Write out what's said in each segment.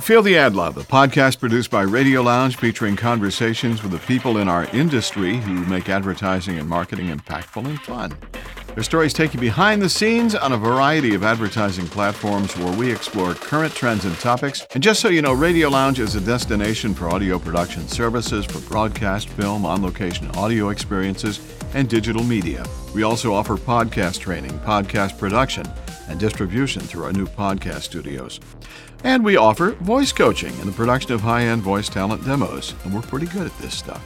Feel the Ad Love, a podcast produced by Radio Lounge featuring conversations with the people in our industry who make advertising and marketing impactful and fun. Their stories take you behind the scenes on a variety of advertising platforms where we explore current trends and topics. And just so you know, Radio Lounge is a destination for audio production services for broadcast, film, on location audio experiences, and digital media. We also offer podcast training, podcast production, and distribution through our new podcast studios. And we offer voice coaching and the production of high end voice talent demos, and we're pretty good at this stuff.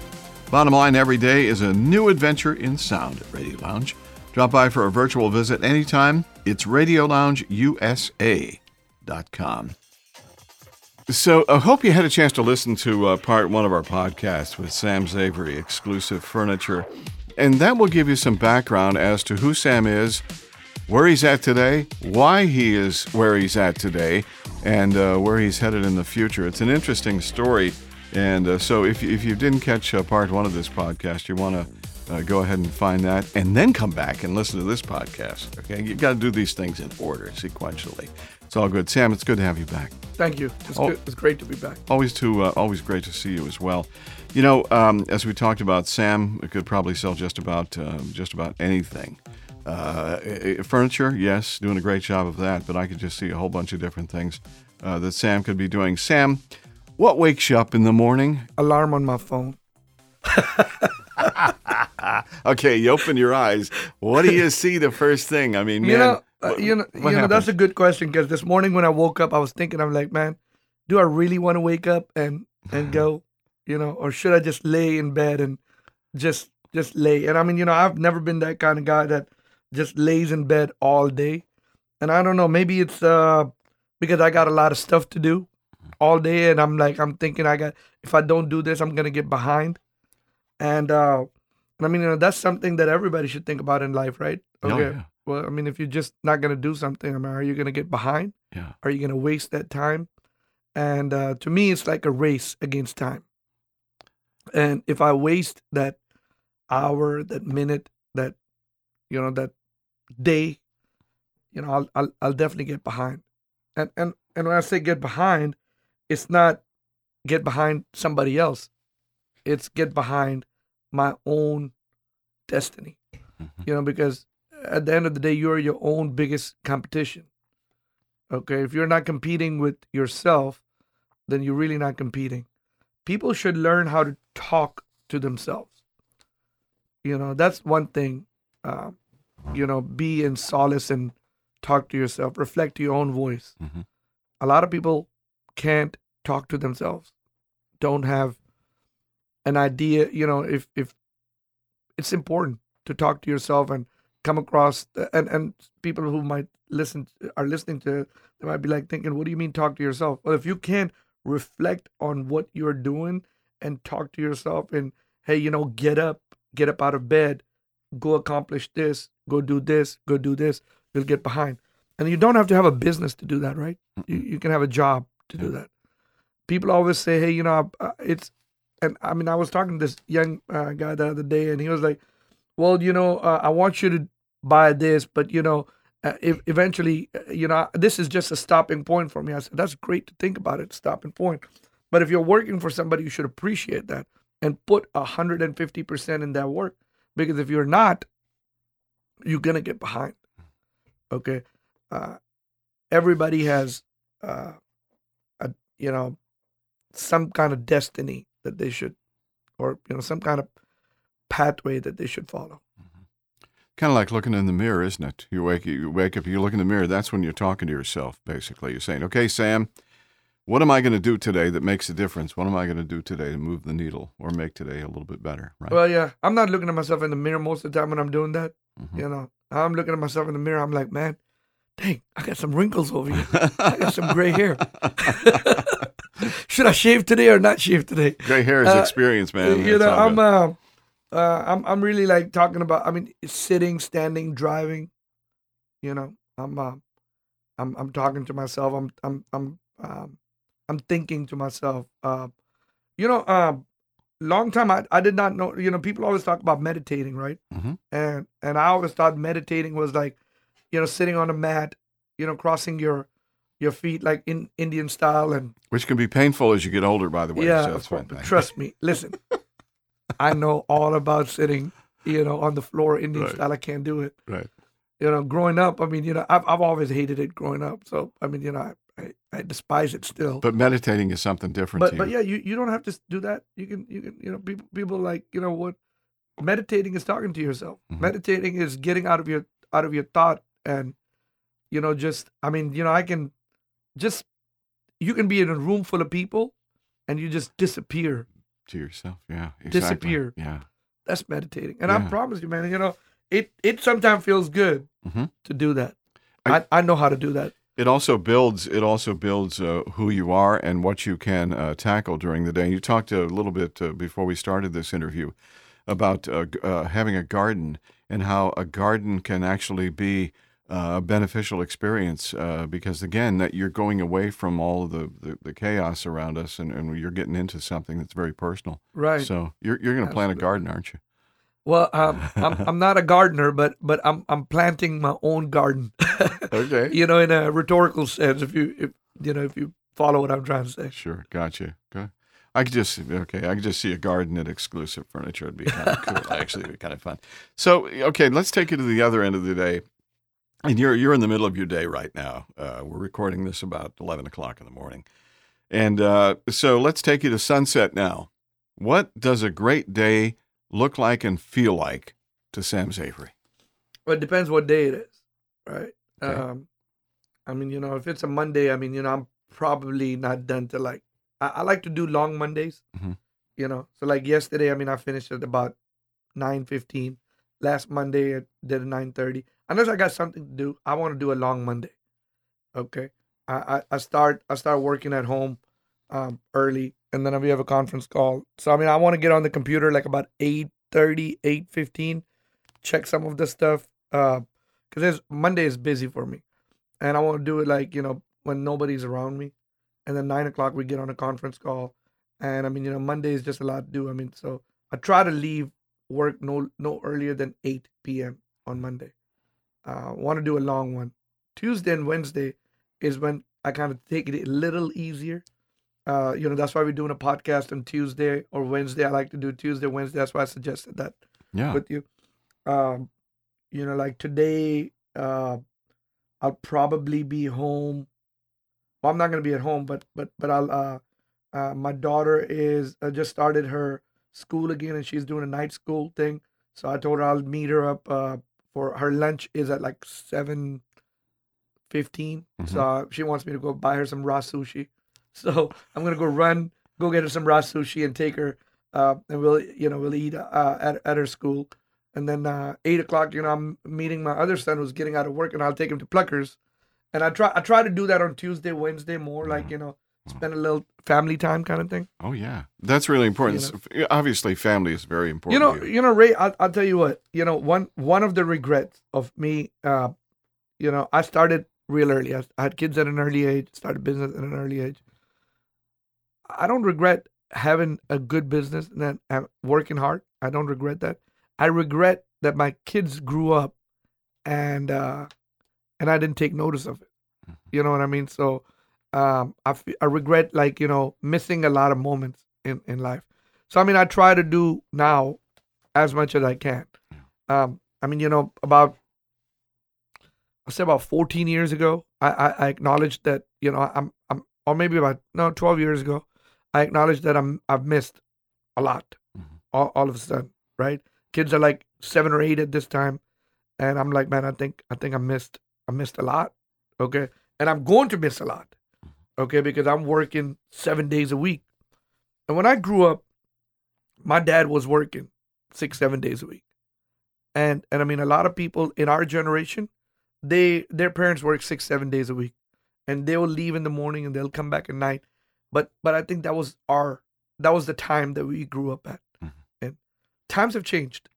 Bottom line every day is a new adventure in sound at Radio Lounge. Drop by for a virtual visit anytime. It's RadioLoungeUSA.com. So I hope you had a chance to listen to uh, part one of our podcast with Sam Zavery, exclusive furniture. And that will give you some background as to who Sam is, where he's at today, why he is where he's at today, and uh, where he's headed in the future. It's an interesting story. And uh, so if, if you didn't catch uh, part one of this podcast, you want to uh, go ahead and find that and then come back and listen to this podcast. Okay. You've got to do these things in order, sequentially. It's all good. Sam, it's good to have you back. Thank you. It's, Oh. good. it's great to be back. Always to uh, always great to see you as well. You know, um, as we talked about, Sam could probably sell just about um, just about anything. Uh, furniture, yes, doing a great job of that. But I could just see a whole bunch of different things uh, that Sam could be doing. Sam, what wakes you up in the morning? Alarm on my phone. Okay, you open your eyes. What do you see the first thing? I mean, man, you know, uh, what- you know, you know. That's a good question because this morning when I woke up, I was thinking, I'm like, man, do I really want to wake up and and go, you know, or should I just lay in bed and just just lay? And I mean, you know, I've never been that kind of guy that just lays in bed all day. And I don't know, maybe it's uh because I got a lot of stuff to do all day, and I'm like, I'm thinking, I got if I don't do this, I'm gonna get behind. And uh, and I mean, you know, that's something that everybody should think about in life, right? Oh, yeah. Well, I mean, if you're just not gonna do something, I mean, are you gonna get behind? Yeah. Are you gonna waste that time? And uh, to me, it's like a race against time. And if I waste that hour, that minute, that you know, that day, you know, I'll I'll, I'll definitely get behind. And and and when I say get behind, it's not get behind somebody else. It's get behind my own destiny. You know, because at the end of the day, you're your own biggest competition. Okay, if you're not competing with yourself, then you're really not competing. People should learn how to talk to themselves. You know, that's one thing. Uh, you know, be in solace and talk to yourself. Reflect to your own voice. Mhm. A lot of people can't talk to themselves. Don't have an idea. You know, if if it's important to talk to yourself and come across and and people who might listen are listening to they might be like thinking what do you mean talk to yourself well if you can't reflect on what you're doing and talk to yourself and hey you know get up get up out of bed go accomplish this go do this go do this you'll get behind and you don't have to have a business to do that right you, you can have a job to do that people always say hey you know it's and i mean i was talking to this young uh, guy the other day and he was like well, you know, uh, I want you to buy this, but you know, uh, if eventually, uh, you know, this is just a stopping point for me. I said, that's great to think about it, stopping point. But if you're working for somebody, you should appreciate that and put 150% in that work. Because if you're not, you're going to get behind. Okay. Uh, everybody has, uh, a, you know, some kind of destiny that they should, or, you know, some kind of pathway that they should follow. Kind of like looking in the mirror, isn't it? You wake you wake up, you look in the mirror. That's when you're talking to yourself. Basically, you're saying, "Okay, Sam, what am I going to do today that makes a difference? What am I going to do today to move the needle or make today a little bit better?" Right? Well, yeah, I'm not looking at myself in the mirror most of the time when I'm doing that. Mhm. You know, I'm looking at myself in the mirror. I'm like, man, dang, I got some wrinkles over here. I got some gray hair. Should I shave today or not shave today? Gray hair is Uh, experience, man. you That's know, I'm uh, uh, I'm I'm really like talking about. I mean, sitting, standing, driving. You know, I'm uh, I'm I'm talking to myself. I'm I'm I'm um, I'm thinking to myself. Uh, you know, um, long time I I did not know. You know, people always talk about meditating, right? Mhm. And and I always thought meditating was like, you know, sitting on a mat, you know, crossing your your feet like in Indian style and Which can be painful as you get older, by the way. yeah, so that's one thing. trust me. Listen, I know all about sitting, you know, on the floor Indian Right. style. I can't do it. Right. You know, growing up, I mean, you know, I've I've always hated it growing up. So I mean, you know, I I, I despise it still. But meditating is something different but but yeah, you, you don't have to do that. You can you can you know people people like you know what meditating is talking to yourself. Mhm. Meditating is getting out of your out of your thought and you know just I mean you know I can just you can be in a room full of people and you just disappear. to yourself. Yeah. Exactly. Disappear. Yeah. That's meditating, and I promise you, man. You know it it sometimes feels good Mhm. to do that. I, I know how to do that. It also builds. It also builds uh, who you are and what you can uh, tackle during the day. You talked a little bit uh, before we started this interview about uh, uh, having a garden and how a garden can actually be uh, a beneficial experience uh, because again that you're going away from all of the, the, the chaos around us and, and you're getting into something that's very personal. Right. So you're you're going to plant a garden, aren't you? Well, um, I'm I'm not a gardener, but but I'm I'm planting my own garden. Okay. you know, in a rhetorical sense, if you if you know if you follow what I'm trying to say. Sure, gotcha. Good. I could just okay. I could just see a garden at exclusive furniture. It'd be kind of cool. Actually, it'd be kind of fun. So, okay, let's take it to the other end of the day. And you're you're in the middle of your day right now. Uh, we're recording this about eleven o'clock in the morning, and uh, so let's take you to sunset now. What does a great day look like and feel like to Sam Zavery? Well, it depends what day it is, right? Okay. Um, I mean, you know, if it's a Monday, I mean, you know, I'm probably not done till like I, I like to do long Mondays. Mhm. You know, so like yesterday, I mean, I finished at about nine fifteen. Last Monday, I did a nine thirty. Unless I got something to do, I want to do a long Monday. Okay, I, I I start I start working at home um, early, and then we have a conference call. So I mean, I want to get on the computer like about 8.30, 8.15, check some of the stuff. Uh, because Monday is busy for me, and I want to do it like you know when nobody's around me, and then nine o'clock we get on a conference call, and I mean you know Monday is just a lot to do. I mean so I try to leave work no no earlier than eight p.m. on Monday. Uh, want to do a long one. Tuesday and Wednesday is when I kind of take it a little easier. Uh, you know that's why we're doing a podcast on Tuesday or Wednesday. I like to do Tuesday, Wednesday. That's why I suggested that Yeah. with you. Um, you know, like today, uh, I'll probably be home. Well, I'm not gonna be at home, but but but I'll. Uh, uh, my daughter is uh, just started her school again, and she's doing a night school thing. So I told her I'll meet her up uh, for her lunch is at like seven fifteen. So uh, she wants me to go buy her some raw sushi. So I'm gonna go run, go get her some raw sushi, and take her. Uh, and we'll you know we'll eat uh, at at her school. And then uh, eight o'clock, you know, I'm meeting my other son who's getting out of work, and I'll take him to Pluckers. And I try I try to do that on Tuesday, Wednesday, more like you know, spend a little family time kind of thing. Oh yeah, that's really important. You Obviously, family is very important. You know, you. you know, Ray. I'll, I'll tell you what. You know, one one of the regrets of me, uh, you know, I started real early. I, I had kids at an early age. Started business at an early age. I don't regret having a good business and then uh, working hard. I don't regret that. I regret that my kids grew up, and uh, and I didn't take notice of it. You know what I mean? So um, I, I regret like you know missing a lot of moments in in life. So I mean, I try to do now as much as I can. Um, I mean, you know, about I say about 14 years ago, I, I, I acknowledged that you know I'm I'm or maybe about no 12 years ago, I acknowledge that I'm I've missed a lot, Mhm. all, all of a sudden, right? Kids are like seven or eight at this time, and I'm like, man, I think I think I missed I missed a lot, okay, and I'm going to miss a lot, okay, because I'm working seven days a week, and when I grew up, my dad was working six seven days a week, and and I mean a lot of people in our generation, they their parents work six seven days a week, and they will leave in the morning and they'll come back at night, but but I think that was our that was the time that we grew up at, Mhm. and times have changed.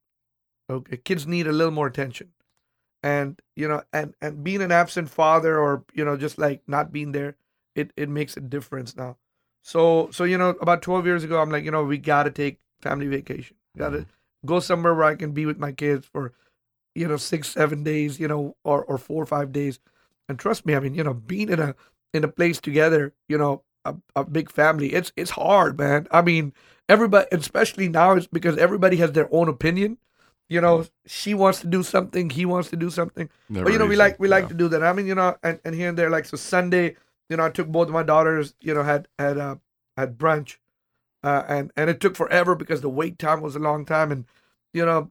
Okay, kids need a little more attention, and you know, and and being an absent father or you know just like not being there, it it makes a difference now. So so you know about twelve years ago, I'm like you know we got to take family vacation. Got to go somewhere where I can be with my kids for you know six seven days, you know, or or four or five days. And trust me, I mean you know being in a in a place together, you know, a, a big family. It's it's hard, man. I mean, everybody, especially now, it's because everybody has their own opinion. You know, she wants to do something, he wants to do something. Never but you know, we easy. like we like Yeah. to do that. I mean, you know, and, and here and there, like so Sunday, you know, I took both of my daughters, you know, had had uh had brunch, uh, and and it took forever because the wait time was a long time, and you know,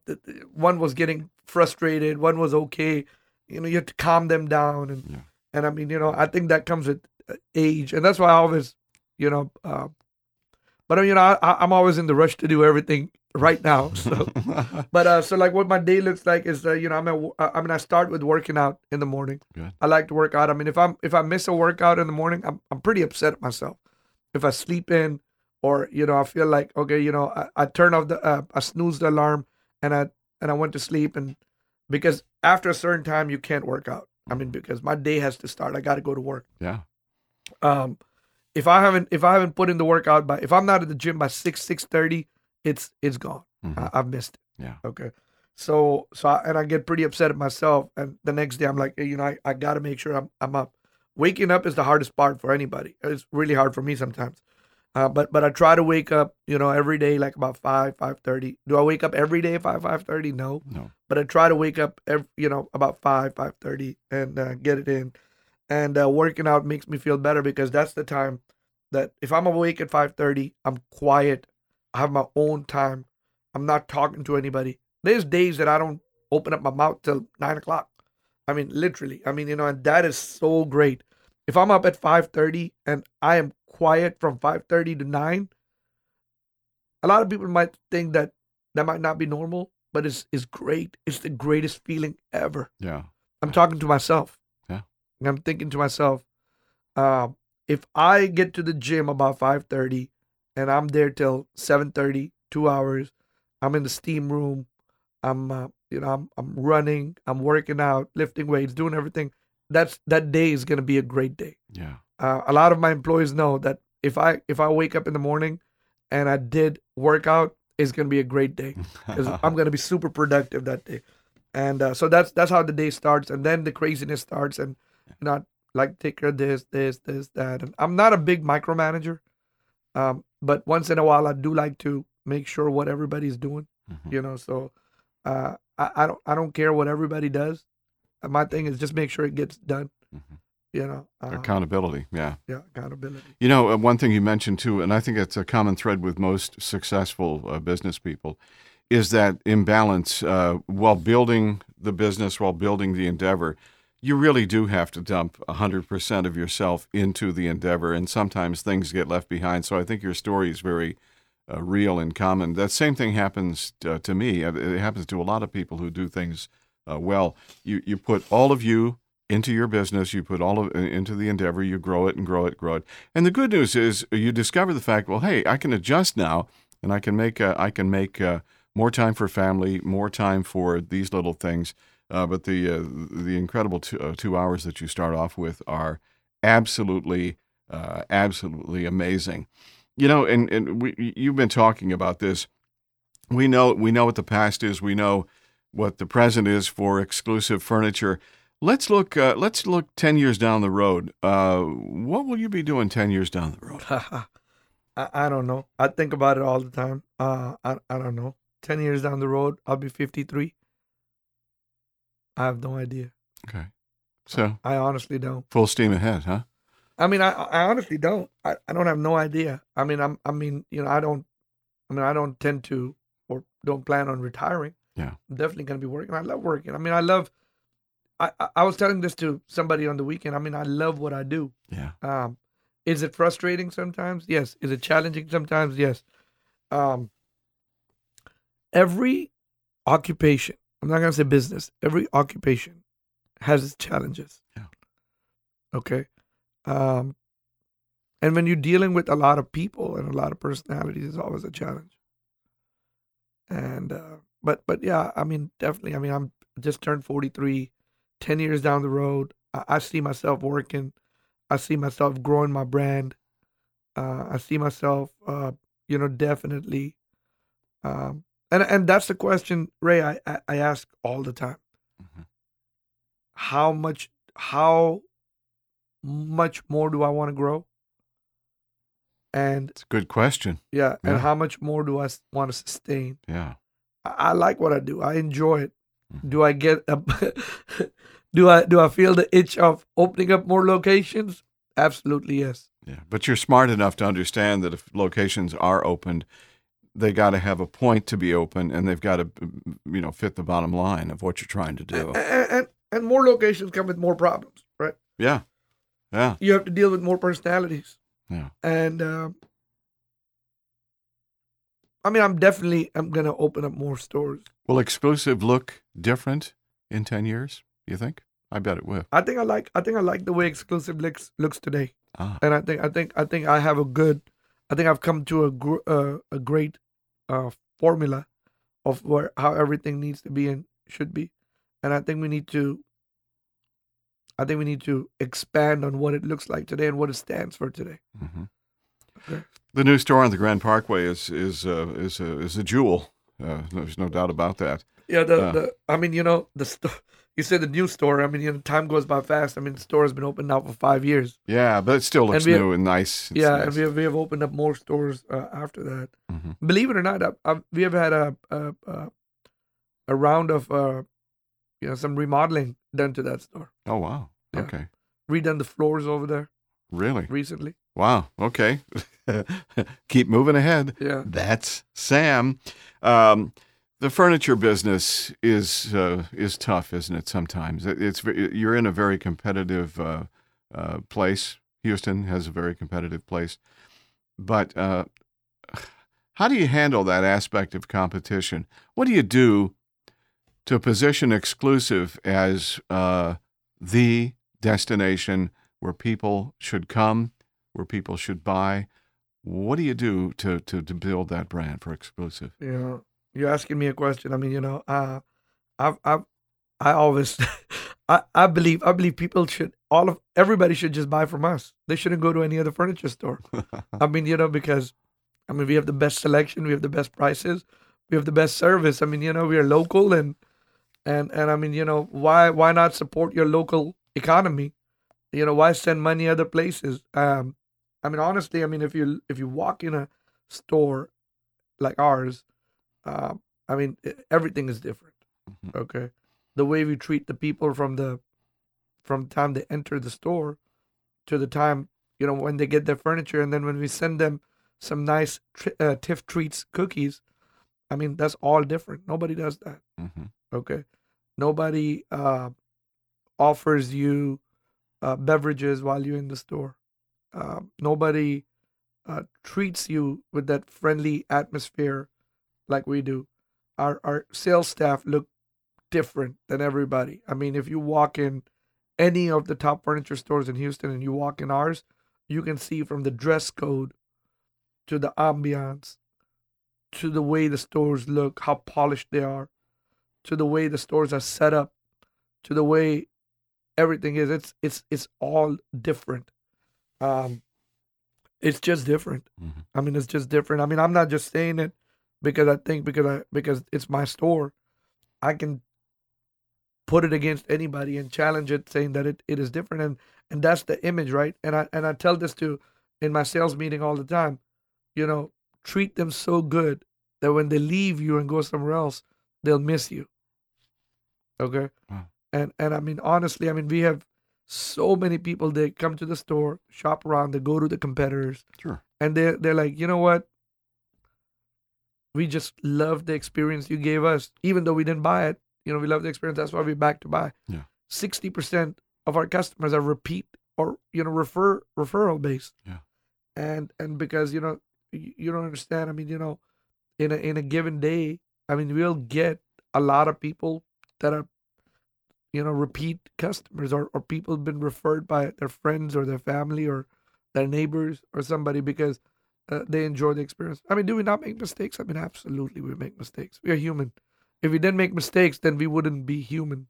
one was getting frustrated, one was okay. You know, you have to calm them down, and Yeah. and I mean, you know, I think that comes with age, and that's why I always, you know, uh, but you know, I, I'm always in the rush to do everything right now. So, but uh, so like what my day looks like is, uh, you know, I'm at, I mean, I start with working out in the morning. Good. I like to work out. I mean, if I'm if I miss a workout in the morning, I'm I'm pretty upset at myself. If I sleep in, or you know, I feel like okay, you know, I, I turn off the uh, I snooze the alarm, and I and I went to sleep, and because after a certain time you can't work out. I mean, because my day has to start. I got to go to work. yeah. Um, if I haven't if I haven't put in the workout by if I'm not at the gym by six six thirty, it's it's gone. Mhm. I, I've missed it. Yeah. Okay. So so I, and I get pretty upset at myself. And the next day I'm like, you know, I, I got to make sure I'm I'm up. Waking up is the hardest part for anybody. It's really hard for me sometimes. Uh, but but I try to wake up, you know, every day like about five five thirty. Do I wake up every day five five thirty? No, No. but I try to wake up every, you know about five five thirty and uh, get it in. And uh, working out makes me feel better because that's the time that if I'm awake at five thirty, I'm quiet. I have my own time. I'm not talking to anybody. There's days that I don't open up my mouth till nine o'clock. I mean, literally. I mean, you know, and that is so great. If I'm up at five thirty and I am quiet from five thirty to nine, a lot of people might think that that might not be normal, but it's it's great. It's the greatest feeling ever. Yeah. I'm talking to myself. And I'm thinking to myself, um, if I get to the gym about five thirty and I'm there till seven thirty, two hours, I'm in the steam room, I'm uh, you know, I'm I'm running, I'm working out, lifting weights, doing everything. That's that day is gonna be a great day. Yeah. Uh, a lot of my employees know that if I if I wake up in the morning and I did workout, it's gonna be a great day because I'm gonna be super productive that day. And uh, so that's that's how the day starts, and then the craziness starts, and I like take care of this, this, this, that. And I'm not a big micromanager, um, but once in a while I do like to make sure what everybody's doing. Mhm. You know, so uh, I, I don't I don't care what everybody does. Uh, My thing is just make sure it gets done. Mhm. You know, uh, Accountability. Yeah. yeah, accountability. You know, uh, one thing you mentioned too, and I think it's a common thread with most successful uh, business people, is that imbalance uh, while building the business, while building the endeavor. You really do have to dump 100% of yourself into the endeavor, and sometimes things get left behind. So I think your story is very uh, real and common. That same thing happens uh, to me. Uh, It happens to a lot of people who do things uh, well. You you put all of you into your business. You put all of into the endeavor. You grow it and grow it, grow it. And the good news is you discover the fact. Well, hey, I can adjust now, and I can make uh, I can make uh, more time for family, more time for these little things. Uh, but the uh, the incredible two, uh, two hours that you start off with are absolutely uh, absolutely amazing. You know, and and we you've been talking about this. We know we know what the past is. We know what the present is for exclusive furniture. Let's look. Uh, let's look ten years down the road. Uh, what will you be doing ten years down the road? I, I don't know. I think about it all the time. I I don't know. Ten years down the road, I'll be fifty three. I have no idea. Okay, so I honestly don't. full steam ahead, huh? I mean, I I honestly don't. I, I don't have no idea. I mean, I'm I mean, you know, I don't. I mean, I don't tend to or don't plan on retiring. Yeah. I'm definitely gonna be working. I love working. I mean, I love. I I, I was telling this to somebody on the weekend. I mean, I love what I do. Yeah, Um, is it frustrating sometimes? Yes. Is it challenging sometimes? Yes. Um, every occupation, I'm not going to say business, every occupation has its challenges. Yeah. Okay. Um, and when you're dealing with a lot of people and a lot of personalities, it's always a challenge. And, uh, but, but yeah, I mean, definitely. I mean, I'm just turned 43, 10 years down the road. I, I see myself working. I see myself growing my brand. Uh, I see myself, uh, you know, definitely. Um, and and that's the question, Ray. I I, I ask all the time. Mhm. How much? How much more do I want to grow? And It's a good question. yeah, Yeah. and how much more do I want to sustain? Yeah. I, I like what I do. I enjoy it. Mhm. Do I get a, do I do I feel the itch of opening up more locations? Absolutely yes. Yeah. But you're smart enough to understand that if locations are opened, they got to have a point to be open and they've got to, you know, fit the bottom line of what you're trying to do. And, and and more locations come with more problems, right? Yeah. Yeah. You have to deal with more personalities. Yeah. And um, I mean, I'm definitely I'm gonna open up more stores. Will exclusive look different in 10 years, you think? I bet it will. I think I like I think I like the way exclusive looks looks today, Ah. and I think I think I think I have a good, I think I've come to a gr- uh, a great uh, formula of where how everything needs to be and should be, and I think we need to. I think we need to expand on what it looks like today and what it stands for today. hmm Okay. The new store on the Grand Parkway is is uh, is a is a jewel. Uh, there's no doubt about that. Yeah, the, Uh. the I mean, you know, the store. You said the new store. I mean, you know, time goes by fast. I mean, the store has been open now for five years. Yeah, but it still looks have- new and nice. It's yeah, nice. and we have, we have opened up more stores uh, after that. Mhm. Believe it or not, I, I, we have had a a, a, a round of uh, you know some remodeling done to that store. Oh wow. Yeah. Okay. Redone the floors over there Really? recently. Wow. Okay. Keep moving ahead. Yeah, That's Sam. Um, the furniture business is uh, is tough, isn't it? Sometimes it's you're in a very competitive uh, uh, place. Houston has a very competitive place, but uh, how do you handle that aspect of competition? What do you do to position exclusive as uh, the destination where people should come, where people should buy? What do you do to, to, to build that brand for exclusive? know, you're asking me a question. I mean, you know, uh, I've I've I always I, I believe I believe people should all of everybody should just buy from us. They shouldn't go to any other furniture store. I mean, you know, because I mean we have the best selection, we have the best prices, we have the best service. I mean, you know, we are local and and and I mean, you know, why why not support your local economy? You know, why send money other places? Um I mean honestly, I mean if you if you walk in a store like ours, um, I mean everything is different. Mhm. Okay. The way we treat the people from the from the time they enter the store to the time you know when they get their furniture and then when we send them some nice tri- uh, Tiff's Treats cookies i mean that's all different nobody does that hmm okay nobody uh, offers you uh, beverages while you're in the store uh, nobody uh, treats you with that friendly atmosphere like we do our our sales staff look different than everybody. I mean if you walk in any of the top furniture stores in houston and you walk in ours you can see from the dress code to the ambiance to the way the stores look how polished they are to the way the stores are set up to the way everything is. It's it's it's all different. Um it's just different. Mhm. i mean it's just different. I mean i'm not just saying it because i think because i because it's my store i can put it against anybody and challenge it saying that it, it is different and and that's the image right and i and i tell this to in my sales meeting all the time you know treat them so good that when they leave you and go somewhere else they'll miss you okay Wow. and and i mean honestly i mean we have so many people they come to the store shop around they go to the competitors Sure. and they they're like you know what we just love the experience you gave us even though we didn't buy it you know we love the experience that's why we're back to buy Yeah. 60% of our customers are repeat or you know refer referral based Yeah. and and because you know you, you don't understand i mean you know in a in a given day i mean we'll get a lot of people that are you know repeat customers or, or people have been referred by their friends or their family or their neighbors or somebody because uh, they enjoy the experience. I mean do we not make mistakes? I mean absolutely we make mistakes. We are human. If we didn't make mistakes then we wouldn't be human.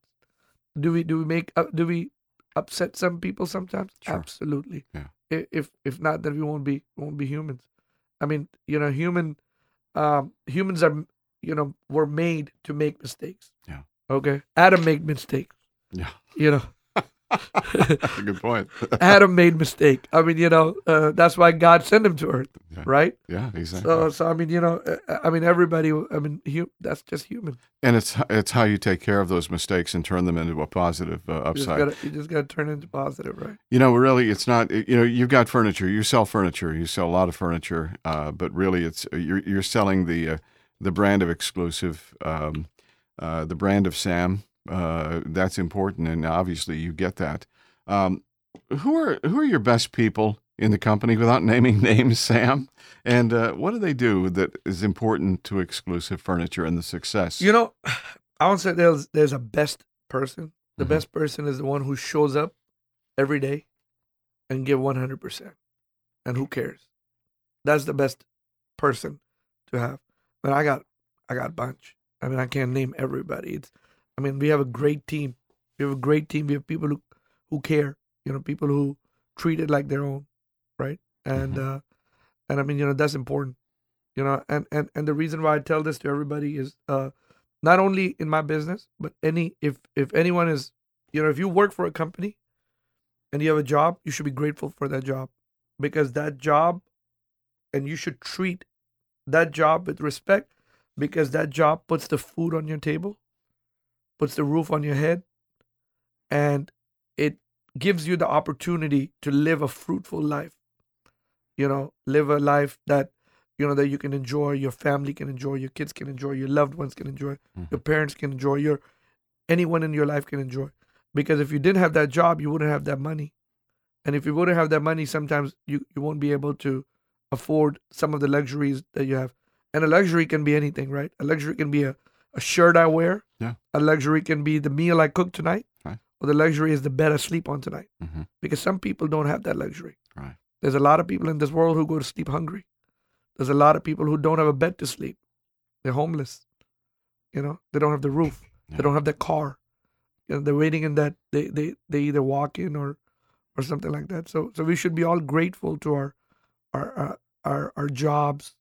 Do we do we make uh, do we upset some people sometimes? Sure. absolutely. Yeah. If if not then we won't be won't be humans. I mean you know human um humans are you know were made to make mistakes. Yeah. okay? Adam made mistakes. Yeah. you know That's a good point. Adam made mistake. I mean, you know, uh, that's why God sent him to earth, Yeah. right? yeah, exactly. So, so I mean, you know, uh, I mean, everybody. I mean, hu- that's just human. and it's it's how you take care of those mistakes and turn them into a positive uh, You just upside. gotta, you just gotta turn it into positive, right? You know, really, it's not. You know, you've got furniture. You sell furniture. You sell a lot of furniture, uh, but really, it's you're you're selling the uh, the brand of exclusive, um, uh, the brand of Sam. Uh, that's important, and obviously, you get that. Um, who are who are your best people in the company without naming names, Sam? And uh, what do they do that is important to exclusive furniture and the success? You know, I would say there's there's a best person. The Mhm. best person is the one who shows up every day and give one hundred percent, and who cares? That's the best person to have. But I got I got a bunch. I mean, I can't name everybody. It's I mean, we have a great team. We have a great team. We have people who who care. You know, people who treat it like their own, right? And uh, and I mean, you know, that's important. You know, and and and the reason why I tell this to everybody is uh, not only in my business, but any if if anyone is, you know, if you work for a company and you have a job, you should be grateful for that job because that job, and you should treat that job with respect because that job puts the food on your table, puts the roof on your head, and it gives you the opportunity to live a fruitful life. You know, live a life that you know that you can enjoy, your family can enjoy, your kids can enjoy, your loved ones can enjoy, Mhm. your parents can enjoy, your anyone in your life can enjoy. Because if you didn't have that job, you wouldn't have that money. And if you wouldn't have that money, sometimes you, you won't be able to afford some of the luxuries that you have. And a luxury can be anything, right? A luxury can be a, a shirt I wear. Yeah. A luxury can be the meal I cook tonight. Right. Or the luxury is the bed I sleep on tonight. Mhm. Because some people don't have that luxury. Right. There's a lot of people in this world who go to sleep hungry. There's a lot of people who don't have a bed to sleep. They're homeless. You know, they don't have the roof. Yeah. They don't have the car. You know, they're waiting in that they, they, they either walk in or or something like that. So so we should be all grateful to our our uh, our our jobs,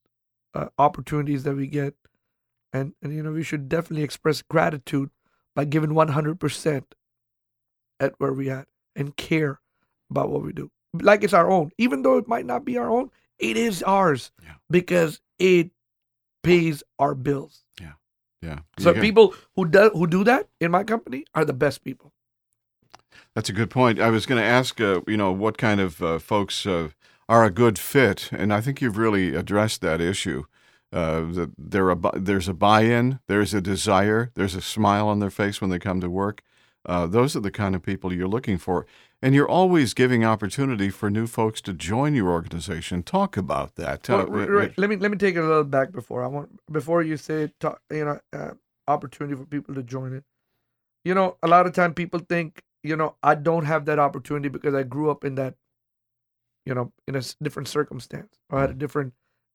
uh, opportunities that we get, and and you know we should definitely express gratitude by giving one hundred percent at where we at and care about what we do like it's our own even though it might not be our own it is ours Yeah. because it pays our bills yeah. Yeah. So people who do who do that in my company are the best people That's a good point. I was going to ask, uh, you know, what kind of uh, folks uh, are a good fit, and I think you've really addressed that issue. Uh, a there's a buy-in, there's a desire, there's a smile on their face when they come to work. Uh, those are the kind of people you're looking for, and you're always giving opportunity for new folks to join your organization. Talk about that. Well, Uh, right, let me let me take it a little back before i want before you say talk, you know uh, opportunity for people to join it you know a lot of time people think you know i don't have that opportunity because i grew up in that you know in a different circumstance or had a different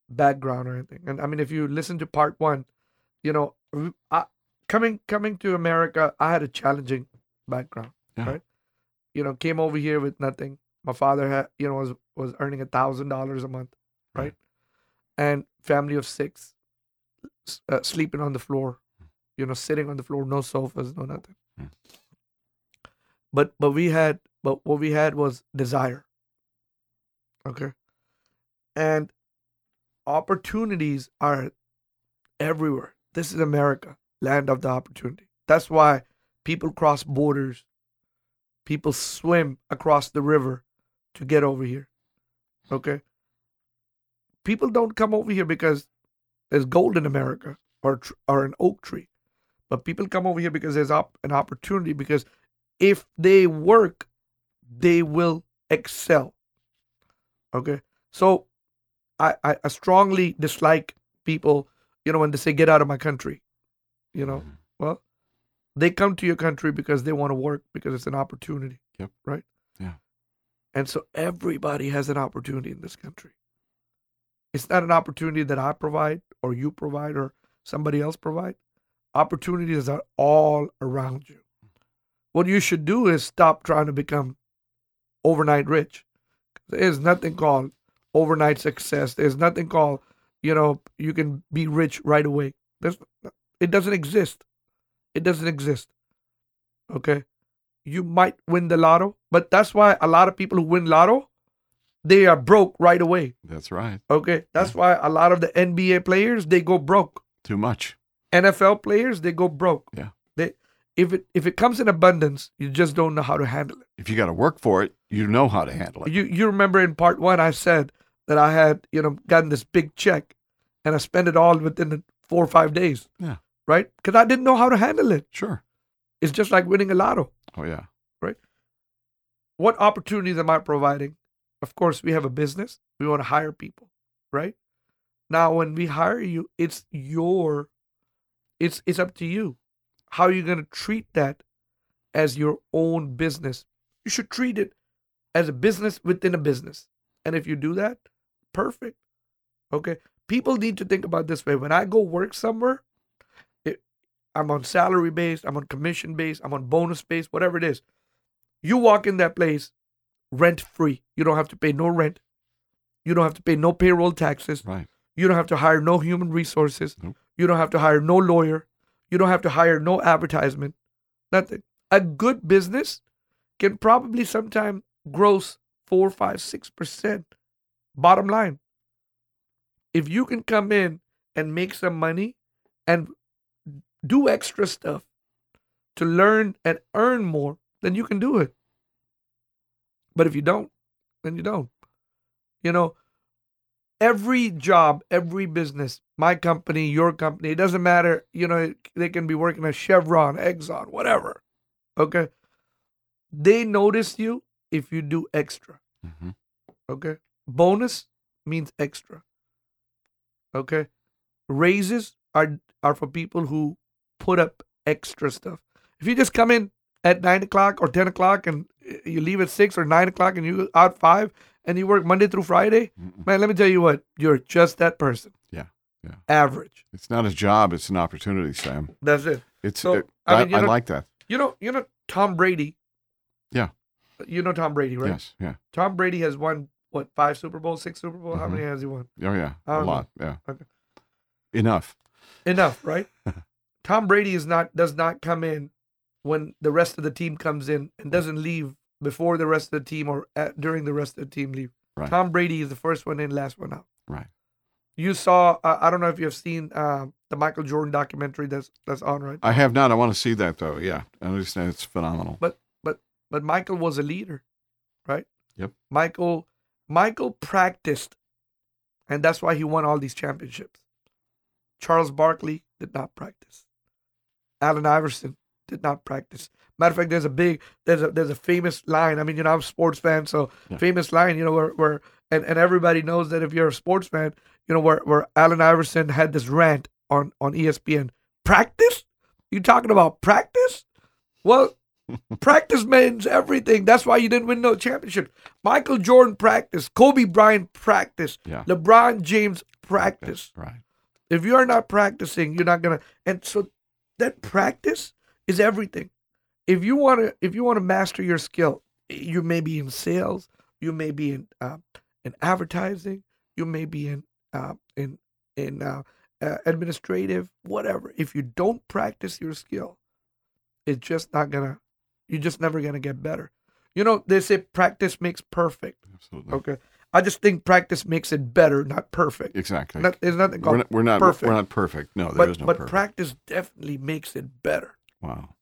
background or anything. And i mean if you listen to part one you know I, coming coming to america i had a challenging background Yeah. right? You know came over here with nothing. My father had you know was was earning a thousand dollars a month right. and family of six uh, sleeping on the floor you know sitting on the floor no sofas no nothing. Hmm. but but we had but what we had was desire okay? And opportunities are everywhere this is america land of the opportunity that's why people cross borders people swim across the river to get over here okay people don't come over here because there's gold in America or or an oak tree, but people come over here because there's op- an opportunity. Because if they work, they will excel. Okay, so I, I I strongly dislike people, you know, when they say get out of my country. You know, Mhm. well, they come to your country because they want to work because it's an opportunity. Yep. Right. Yeah. And so everybody has an opportunity in this country. It's not an opportunity that I provide or you provide or somebody else provide. Opportunities are all around you. What you should do is stop trying to become overnight rich. There's nothing called overnight success. There's nothing called, you know, you can be rich right away. There's, it doesn't exist. It doesn't exist. Okay? you might win the lotto, but that's why a lot of people who win lotto, they are broke right away. That's right. Okay, that's why a lot of the NBA players they go broke. Too much. NFL players they go broke. Yeah. They if it if it comes in abundance, you just don't know how to handle it. If you got to work for it, you know how to handle it. You you remember in part one I said that I had you know gotten this big check, and I spent it all within four or five days. Yeah. Right? Because I didn't know how to handle it. Sure. It's just like winning a lotto. Oh yeah. Right? What opportunities am I providing? Of course, we have a business. We want to hire people, right? Now, when we hire you, it's your, it's it's up to you. How are you going to treat that as your own business? You should treat it as a business within a business. And if you do that, perfect. Okay. People need to think about this way. When I go work somewhere, it, I'm on salary based, I'm on commission based, I'm on bonus based, whatever it is. You walk in that place rent free. You don't have to pay no rent. You don't have to pay no payroll taxes. Right. You don't have to hire no human resources. Nope. You don't have to hire no lawyer. You don't have to hire no advertisement. Nothing. A good business can probably sometime gross four, five, six percent. Bottom line. If you can come in and make some money and do extra stuff to learn and earn more, then you can do it. But if you don't, then you don't. You know, every job, every business, my company, your company, it doesn't matter. You know, they can be working at Chevron, Exxon, whatever. Okay. They notice you if you do extra. hmm Okay. Bonus means extra. Okay. Raises are are for people who put up extra stuff. If you just come in at nine o'clock or ten o'clock and uh, you leave at six or nine o'clock and you out five and you work Monday through Friday, Mm-mm. man, let me tell you what, you're just that person. Yeah, yeah. Average. It's not a job; it's an opportunity, Sam. That's it. It's. So, it- I I, mean, I know- like that. You know, you know Tom Brady. Yeah. You know Tom Brady, right? Yes. Yeah. Tom Brady has won what five Super Bowls, six Super Bowls? How Mhm. many has he won? Oh yeah. A don't lot. Yeah. Okay. Enough. Enough, right? Tom Brady is not does not come in when the rest of the team comes in and doesn't leave before the rest of the team or at, during the rest of the team leave. Right. Tom Brady is the first one in, last one out. Right. You saw uh, I don't know if you have seen uh, the Michael Jordan documentary that's that's on right. I have not. I want to see that though. Yeah. I understand it's phenomenal. But but but Michael was a leader, right? Yep. Michael Michael practiced, and that's why he won all these championships. Charles Barkley did not practice. Allen Iverson did not practice. Matter of fact, there's a big there's a there's a famous line. I mean, you know, I'm a sports fan, so Yeah. famous line, you know, where where and, and everybody knows that if you're a sports fan, you know, where where Allen Iverson had this rant on on ESPN. Practice? You talking about practice? Well, practice means everything. That's why you didn't win no championship. Michael Jordan practiced. Kobe Bryant practiced. Yeah. LeBron James practiced. Right. If you are not practicing, you're not gonna. And so that practice is everything. If you want to, if you want to master your skill, you may be in sales, you may be in uh, in advertising, you may be in uh, in in uh, uh, administrative, whatever. If you don't practice your skill, it's just not gonna. You're just never gonna get better. You know, they say practice makes perfect. Absolutely. Okay, I just think practice makes it better, not perfect. Exactly. Not, there's nothing we're called not. We're not perfect. We're not perfect. No, there is but no but perfect. practice definitely makes it better. Wow.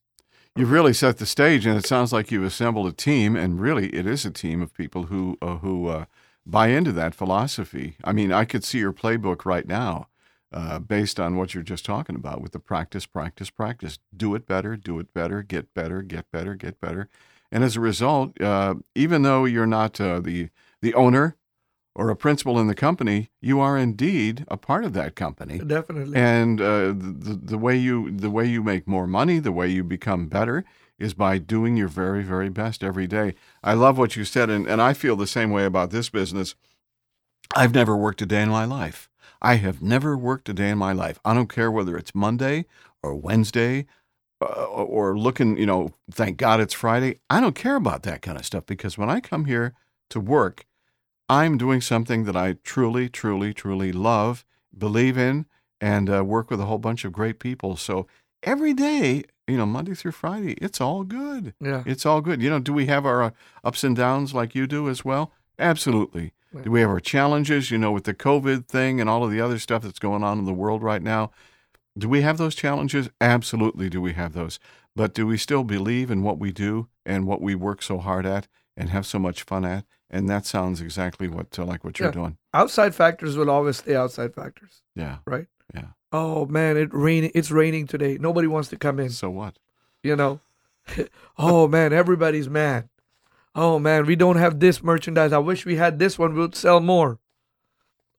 You've really set the stage, and it sounds like you've assembled a team, and really, it is a team of people who uh, who uh, buy into that philosophy. I mean, I could see your playbook right now, uh, based on what you're just talking about, with the practice, practice, practice. Do it better, do it better, get better, get better, get better, and as a result, uh, even though you're not uh, the the owner or a principal in the company, you are indeed a part of that company Definitely. and uh, the the way you the way you make more money, the way you become better, is by doing your very very best every day. I love what you said, and, and I feel the same way about this business. I've never worked a day in my life. I have never worked a day in my life. I don't care whether it's Monday or Wednesday uh, or looking, you know, thank God it's Friday. I don't care about that kind of stuff because when I come here to work, I'm doing something that I truly, truly, truly love, believe in, and uh, work with a whole bunch of great people. So every day you know, Monday through Friday, it's all good. Yeah. It's all good. You know, do we have our uh, ups and downs like you do as well? Absolutely. Do we have our challenges, you know, with the COVID thing and all of the other stuff that's going on in the world right now? Do we have those challenges? Absolutely, do we have those. But do we still believe in what we do and what we work so hard at and have so much fun at? And that sounds exactly what uh, like what you're Yeah. doing. Outside factors will always stay outside factors. Yeah. Right. Yeah. Oh man, it raining. It's raining today. Nobody wants to come in. So what? You know. oh man, everybody's mad. Oh man, we don't have this merchandise. I wish we had this one. We would sell more.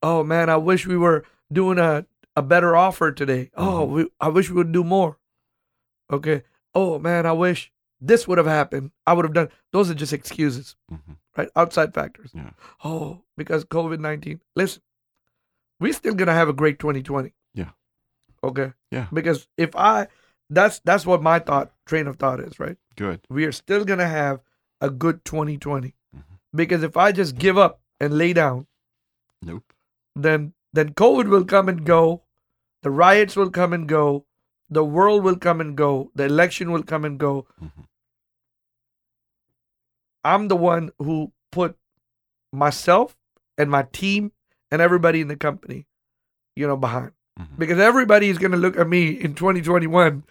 Oh man, I wish we were doing a a better offer today. Oh, we, I wish we would do more. Okay. Oh man, I wish this would have happened. I would have done. Those are just excuses, Mhm. right? Outside factors. Yeah. Oh, because COVID nineteen. Listen, we're still gonna have a great 2020. Yeah. Okay. Yeah. Because if I, that's that's what my thought train of thought is, right? Good. we are still going to have a good 2020 Mhm. because if i just give up and lay down Nope. then then covid will come and go the riots will come and go the world will come and go the election will come and go Mhm. i'm the one who put myself and my team and everybody in the company you know behind Mhm. because everybody is going to look at me in 2021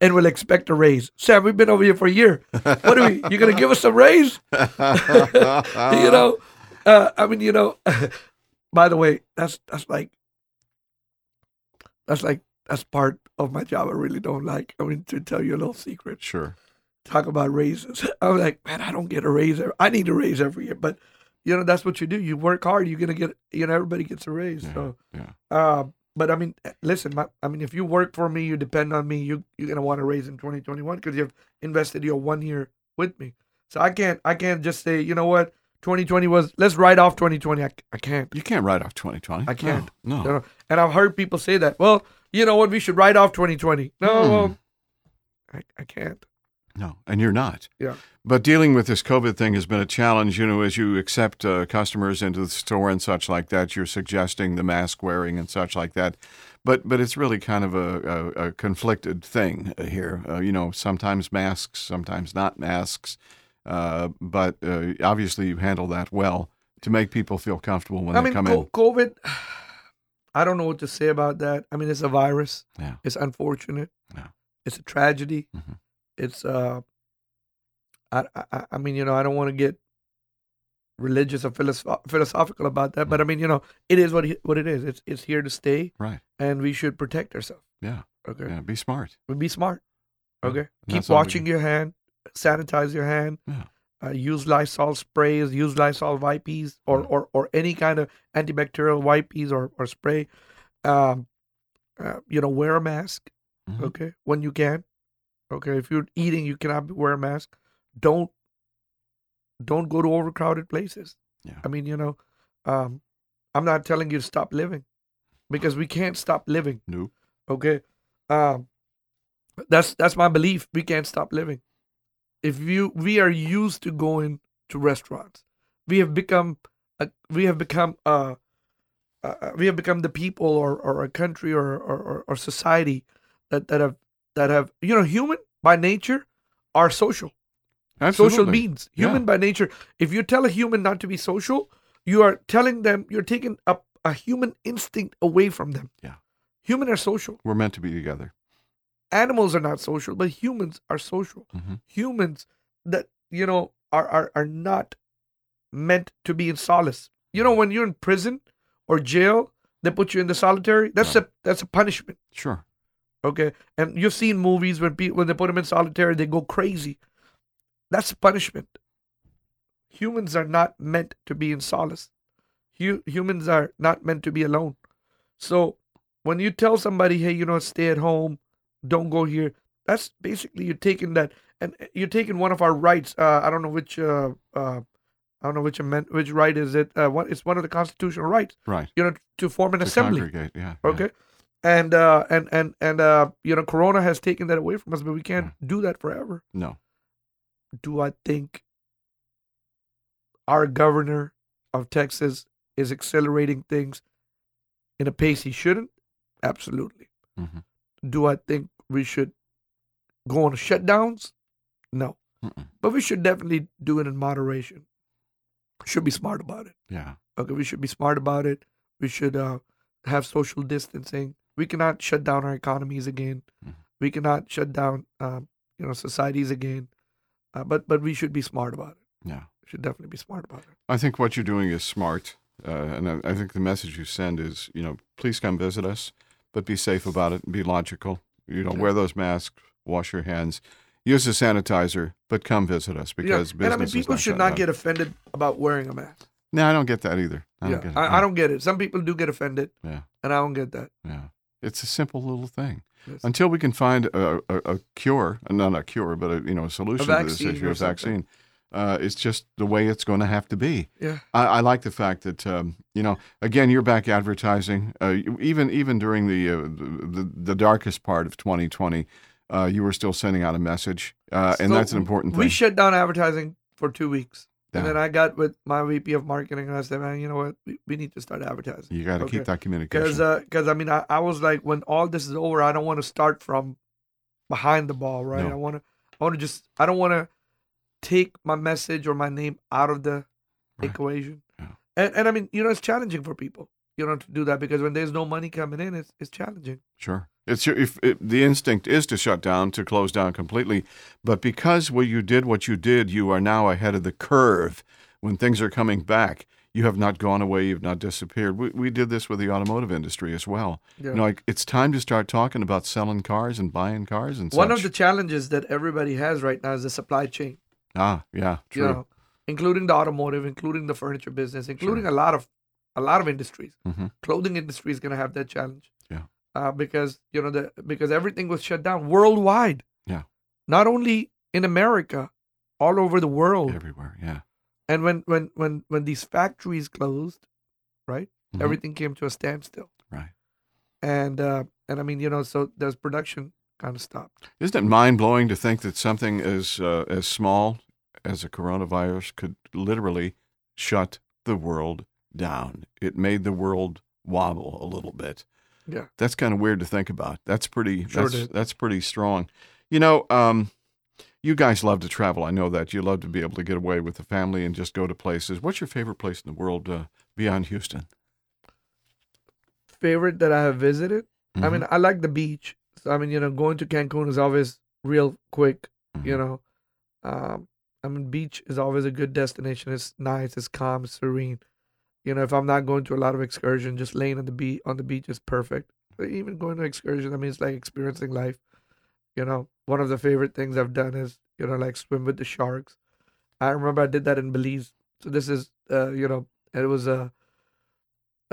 and will expect a raise. Sam we've been over here for a year. What are we you going to give us a raise? You know uh, i mean you know by the way that's that's like that's like that's part of my job i really don't like. I mean to tell you a little secret. Sure. talk about raises. I'm like man i don't get a raise every, i need a raise every year. But you know that's what you do. You work hard you're gonna get you know everybody gets a raise. Yeah. so Yeah. uh, but I mean, listen. My, I mean, if you work for me, you depend on me. You you're gonna want to raise in 2021 because you've invested your one year with me. So I can't I can't just say you know what 2020 was. Let's write off 2020. I, I can't. You can't write off 2020. I can't. No. No. And I've heard people say that. Well, you know what? We should write off 2020. No, Hmm. I I can't. No, and you're not. Yeah. But dealing with this COVID thing has been a challenge. You know, as you accept uh, customers into the store and such like that, you're suggesting the mask wearing and such like that. But but it's really kind of a, a, a conflicted thing uh, here. Uh, you know, sometimes masks, sometimes not masks. Uh, but uh, obviously, you handle that well to make people feel comfortable when I they mean, come co- in. COVID. I don't know what to say about that. I mean, it's a virus. Yeah. It's unfortunate. Yeah. It's a tragedy. Mhm. It's uh. I, I I mean, you know, I don't want to get religious or philosoph- philosophical about that, but I mean, you know, it is what it, what it is. It's it's here to stay, Right. and we should protect ourselves. Yeah. Okay. Yeah. Be smart. Be smart. Okay. And Keep that's all we washing your hand. Sanitize your hand. Yeah. Uh, use Lysol sprays. Use Lysol wipes or, Mm. or or any kind of antibacterial wipes or or spray. Um, uh, you know, wear a mask. Mhm. Okay, when you can. Okay, if you're eating, you cannot wear a mask. Don't don't go to overcrowded places. Yeah. I mean, you know, um, I'm not telling you to stop living because we can't stop living. No. Okay. Um that's that's my belief. We can't stop living. If you we are used to going to restaurants. We have become a, we have become uh, uh we have become the people or, or a country or, or, or, or society that, that have that have you know human by nature are social social Absolutely. beings human Yeah. by nature if you tell a human not to be social you are telling them you're taking a, a human instinct away from them Yeah. human are social We're meant to be together. animals are not social but humans are social Mhm. humans that you know are, are are not meant to be in solace you know when you're in prison or jail they put you in the solitary that's a that's a punishment Sure. Okay and you've seen movies when people when they put them in solitary they go crazy that's punishment humans are not meant to be in solace Hu- humans are not meant to be alone so when you tell somebody hey you know stay at home don't go here that's basically you're taking that and you're taking one of our rights uh, i don't know which uh, uh, i don't know which amend- which right is it uh, what it's one of the constitutional rights Right. you know to form an To assembly congregate. Yeah. yeah. And uh and and and uh you know corona has taken that away from us but we can't do that forever No. do i think our governor of texas is accelerating things in a pace he shouldn't absolutely Mhm. do i think we should go on shutdowns? No. Mm-mm. But we should definitely do it in moderation. Should be smart about it. Yeah. Okay, we should be smart about it. We should uh, have social distancing. We cannot shut down our economies again. Mhm. We cannot shut down, um, you know, societies again. Uh, but but we should be smart about it. Yeah. We should definitely be smart about it. I think what you're doing is smart. Uh, and I, I think the message you send is, you know, please come visit us, but be safe about it and be logical. You know, Yeah. wear those masks, wash your hands, use a sanitizer, but come visit us because yeah. and I mean, people not should not get offended about wearing a mask. No, I don't get that either. I yeah, don't get it. I, I don't get it. Some people do get offended, Yeah. and I don't get that. Yeah. It's a simple little thing. Yes. Until we can find a, a, a cure, uh, not a cure, but a you know a solution to this issue, a vaccine, uh, it's just the way it's going to have to be. Yeah. I, I like the fact that um, you know again you're back advertising uh, even even during the, uh, the the darkest part of 2020 uh, you were still sending out a message uh, and So that's an important thing. We shut down advertising for two weeks. And then I got with my VP of marketing and I said, man, you know what? We, we need to start advertising. you got to Okay. keep that communication. Because, because uh, I mean, I, I was like, when all this is over, I don't want to start from behind the ball, right? No. I want to, I want to just, I don't want to take my message or my name out of the Right. equation. Yeah. And, and I mean, you know, it's challenging for people, you to do that because when there's no money coming in, it's, it's challenging. Sure. It's your, if the instinct is to shut down, to close down completely, but because well, you did what you did, you are now ahead of the curve. When things are coming back, you have not gone away. You've not disappeared. We, we did this with the automotive industry as well. Yeah. You know, like it's time to start talking about selling cars and buying cars and One such. of the challenges that everybody has right now is the supply chain. ah, yeah, true. you know, including the automotive, including the furniture business, including a lot of a lot of industries. Mhm. Clothing industry is going to have that challenge. Yeah. Uh, because you know the because everything was shut down worldwide. Yeah. Not only in America, all over the world. Everywhere, yeah. And when when when when these factories closed, right, Mhm. everything came to a standstill. Right. And uh, and I mean, you know, so there's production kind of stopped. Isn't it mind blowing to think that something as uh, as small as a coronavirus could literally shut the world down? It made the world wobble a little bit. Yeah. That's kind of weird to think about. That's pretty. Sure that's did. that's pretty strong. You know, um, you guys love to travel. I know that you love to be able to get away with the family and just go to places. What's your favorite place in the world uh, beyond Houston? Favorite that I have visited. I Mhm. mean, I like the beach. So I mean, you know, going to Cancun is always real quick. You Mhm. know, um, I mean, beach is always a good destination. It's nice. It's calm. It's serene. You know, if I'm not going to a lot of excursion, just laying on the beach on the beach is perfect. Even going to excursion, I mean, it's like experiencing life. You know, one of the favorite things I've done is you know like swim with the sharks. I remember I did that in Belize. So this is uh, you know, it was a.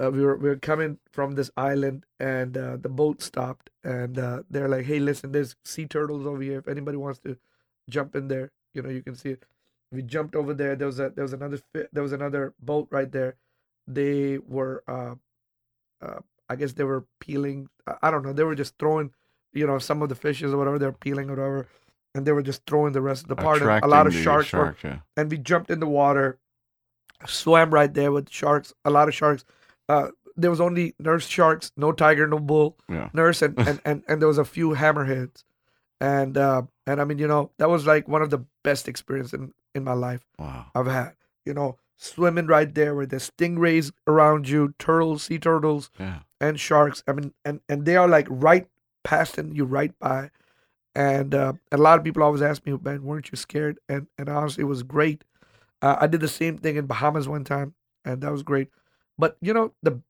Uh, we were we were coming from this island and uh, the boat stopped and uh, they're like, "Hey, listen, there's sea turtles over here. If anybody wants to jump in there, you know, you can see it." We jumped over there. There was a there was another there was another boat right there. They were, uh, uh, I guess they were peeling. I- don't know. They were just throwing, you know, some of the fishes or whatever they're peeling or whatever, and they were just throwing the rest of the part. A lot of sharks were yeah. and we jumped in the water, swam right there with sharks, a lot of sharks. Uh, there was only nurse sharks, no tiger, no bull, Yeah. nurse, and, and, and, and there was a few hammerheads, and uh, and I mean, you know, that was like one of the best experiences in, in my life Wow. I've had. You know, swimming right there with the stingrays around you, turtles, sea turtles, Yeah. and sharks. I mean, and and they are like right passing you right by, and uh, a lot of people always ask me, "Man, weren't you scared?" And and honestly, it was great. Uh, I did the same thing in Bahamas one time, and that was great. But you know, the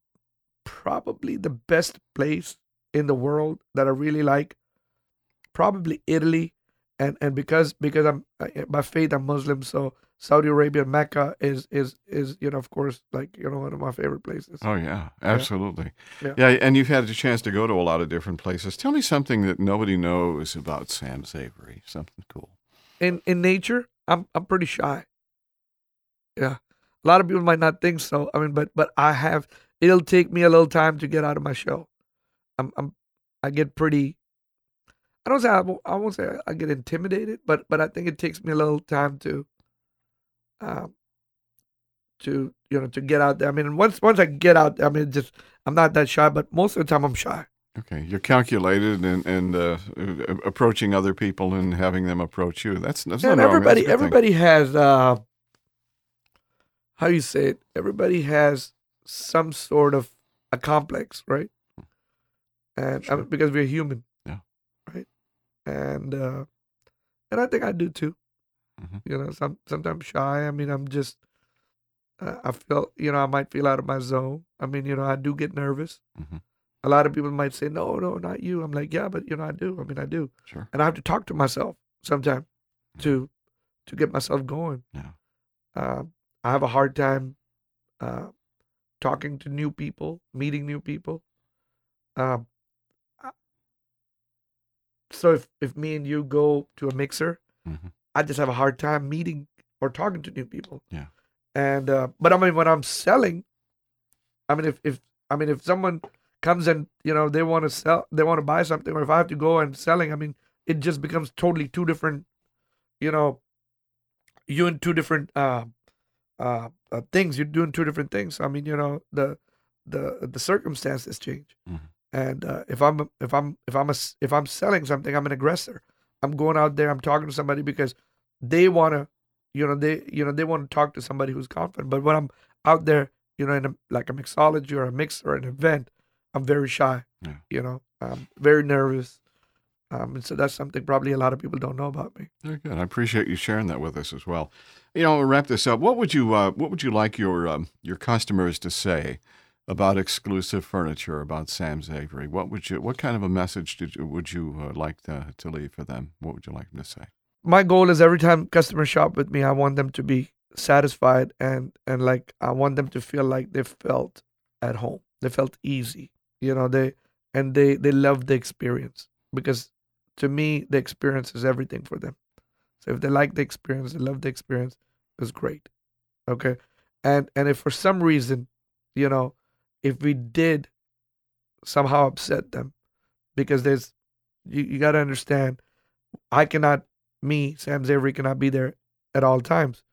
probably the best place in the world that I really like, probably Italy, and and because because I'm by faith I'm Muslim, so Saudi Arabia, Mecca is is is you know of course like you know one of my favorite places. Oh yeah, absolutely. Yeah. Yeah. and you've had a chance to go to a lot of different places. Tell me something that nobody knows about Sam Zavery. Something cool. in in nature, I'm I'm pretty shy. Yeah, a lot of people might not think so. I mean, but but I have. It'll take me a little time to get out of my shell. I'm I'm I get pretty. I don't say I, won't- I won't say I get intimidated, but but I think it takes me a little time to. Um. To you know to get out there. I mean, once once I get out, there, I mean, just I'm not that shy, but most of the time I'm shy. Okay, you're calculated and and uh, approaching other people and having them approach you. That's that's and not everybody That's good thing. everybody has uh how you say it everybody has some sort of a complex right and I mean, because we're human Yeah. And uh and i think i do too Mhm. you know some sometimes shy i mean i'm just uh, i feel you know i might feel out of my zone i mean you know i do get nervous Mhm. a lot of people might say no no not you i'm like yeah but you know i do i mean i do Sure. and I have to talk to myself sometimes to to get myself going. Yeah. Uh, I have a hard time uh, talking to new people, meeting new people. Um, so if if me and you go to a mixer, Mhm. I just have a hard time meeting or talking to new people. Yeah. And uh, but I mean when I'm selling, I mean if if I mean if someone comes and you know they want to sell they want to buy something or if I have to go and selling, I mean it just becomes totally two different, you know, you in two different uh, uh, uh, things. You're doing two different things. I mean, you know, the the the circumstances change. Mhm. And uh, if I'm if I'm if I'm a, if I'm selling something, I'm an aggressor. I'm going out there. I'm talking to somebody because they want to, you know, they you know they want to talk to somebody who's confident. But when I'm out there, you know, in a, like a mixology or a mix or an event, I'm very shy. Yeah. You know, I'm very nervous. Um, and so that's something probably a lot of people don't know about me. Very good. I appreciate you sharing that with us as well. You know, we'll wrap this up. What would you uh, What would you like your um, your customers to say about exclusive furniture about Sam Zavery? What would you What kind of a message did you, would you uh, like to, to leave for them? What would you like them to say? my goal is every time customers shop with me, I want them to be satisfied and and like I want them to feel like they felt at home. They felt easy, you know. They and they they love the experience because to me the experience is everything for them. So if they like the experience, they love the experience, it's great. Okay, and and if for some reason, you know, if we did somehow upset them, because there's you, you got to understand, I cannot me, Sam Zavery, cannot be there at all times.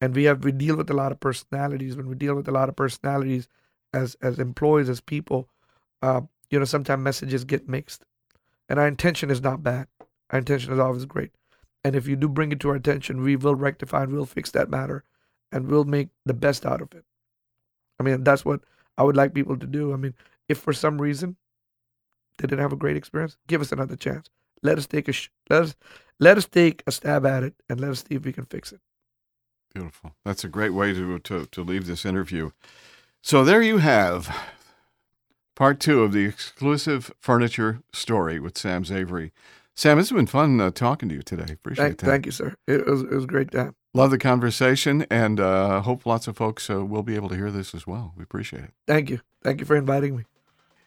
And we have we deal with a lot of personalities. When we deal with a lot of personalities as as employees, as people, uh, you know, sometimes messages get mixed. And our intention is not bad. Our intention is always great. And if you do bring it to our attention, we will rectify and we'll fix that matter and we'll make the best out of it. I mean, that's what I would like people to do. I mean, if for some reason they didn't have a great experience, give us another chance. Let us take a sh- let us let us take a stab at it and let us see if we can fix it. Beautiful. That's a great way to to, to leave this interview. So there you have part two of the exclusive furniture story with Sam Zavery. Sam, it's been fun uh, talking to you today. Appreciate Thank, that. thank you, sir. It was it was a great time. Love the conversation, and uh, hope lots of folks uh, will be able to hear this as well. We appreciate it. Thank you. Thank you for inviting me.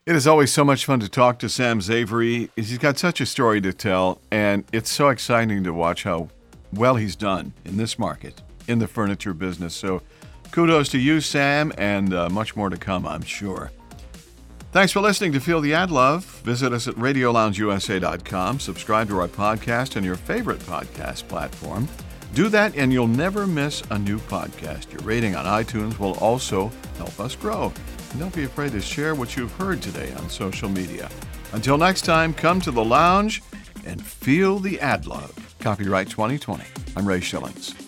It is always so much fun to talk to Sam Zavery. He's got such a story to tell, and it's so exciting to watch how well he's done in this market, in the furniture business. So kudos to you, Sam, and uh, much more to come, I'm sure. Thanks for listening to Feel the Ad Love. Visit us at RadioLoungeUSA.com. Subscribe to our podcast on your favorite podcast platform. Do that, and you'll never miss a new podcast. Your rating on iTunes will also help us grow. And don't be afraid to share what you've heard today on social media. Until next time, come to the lounge and feel the ad love. Copyright 2020. I'm Ray Schillens.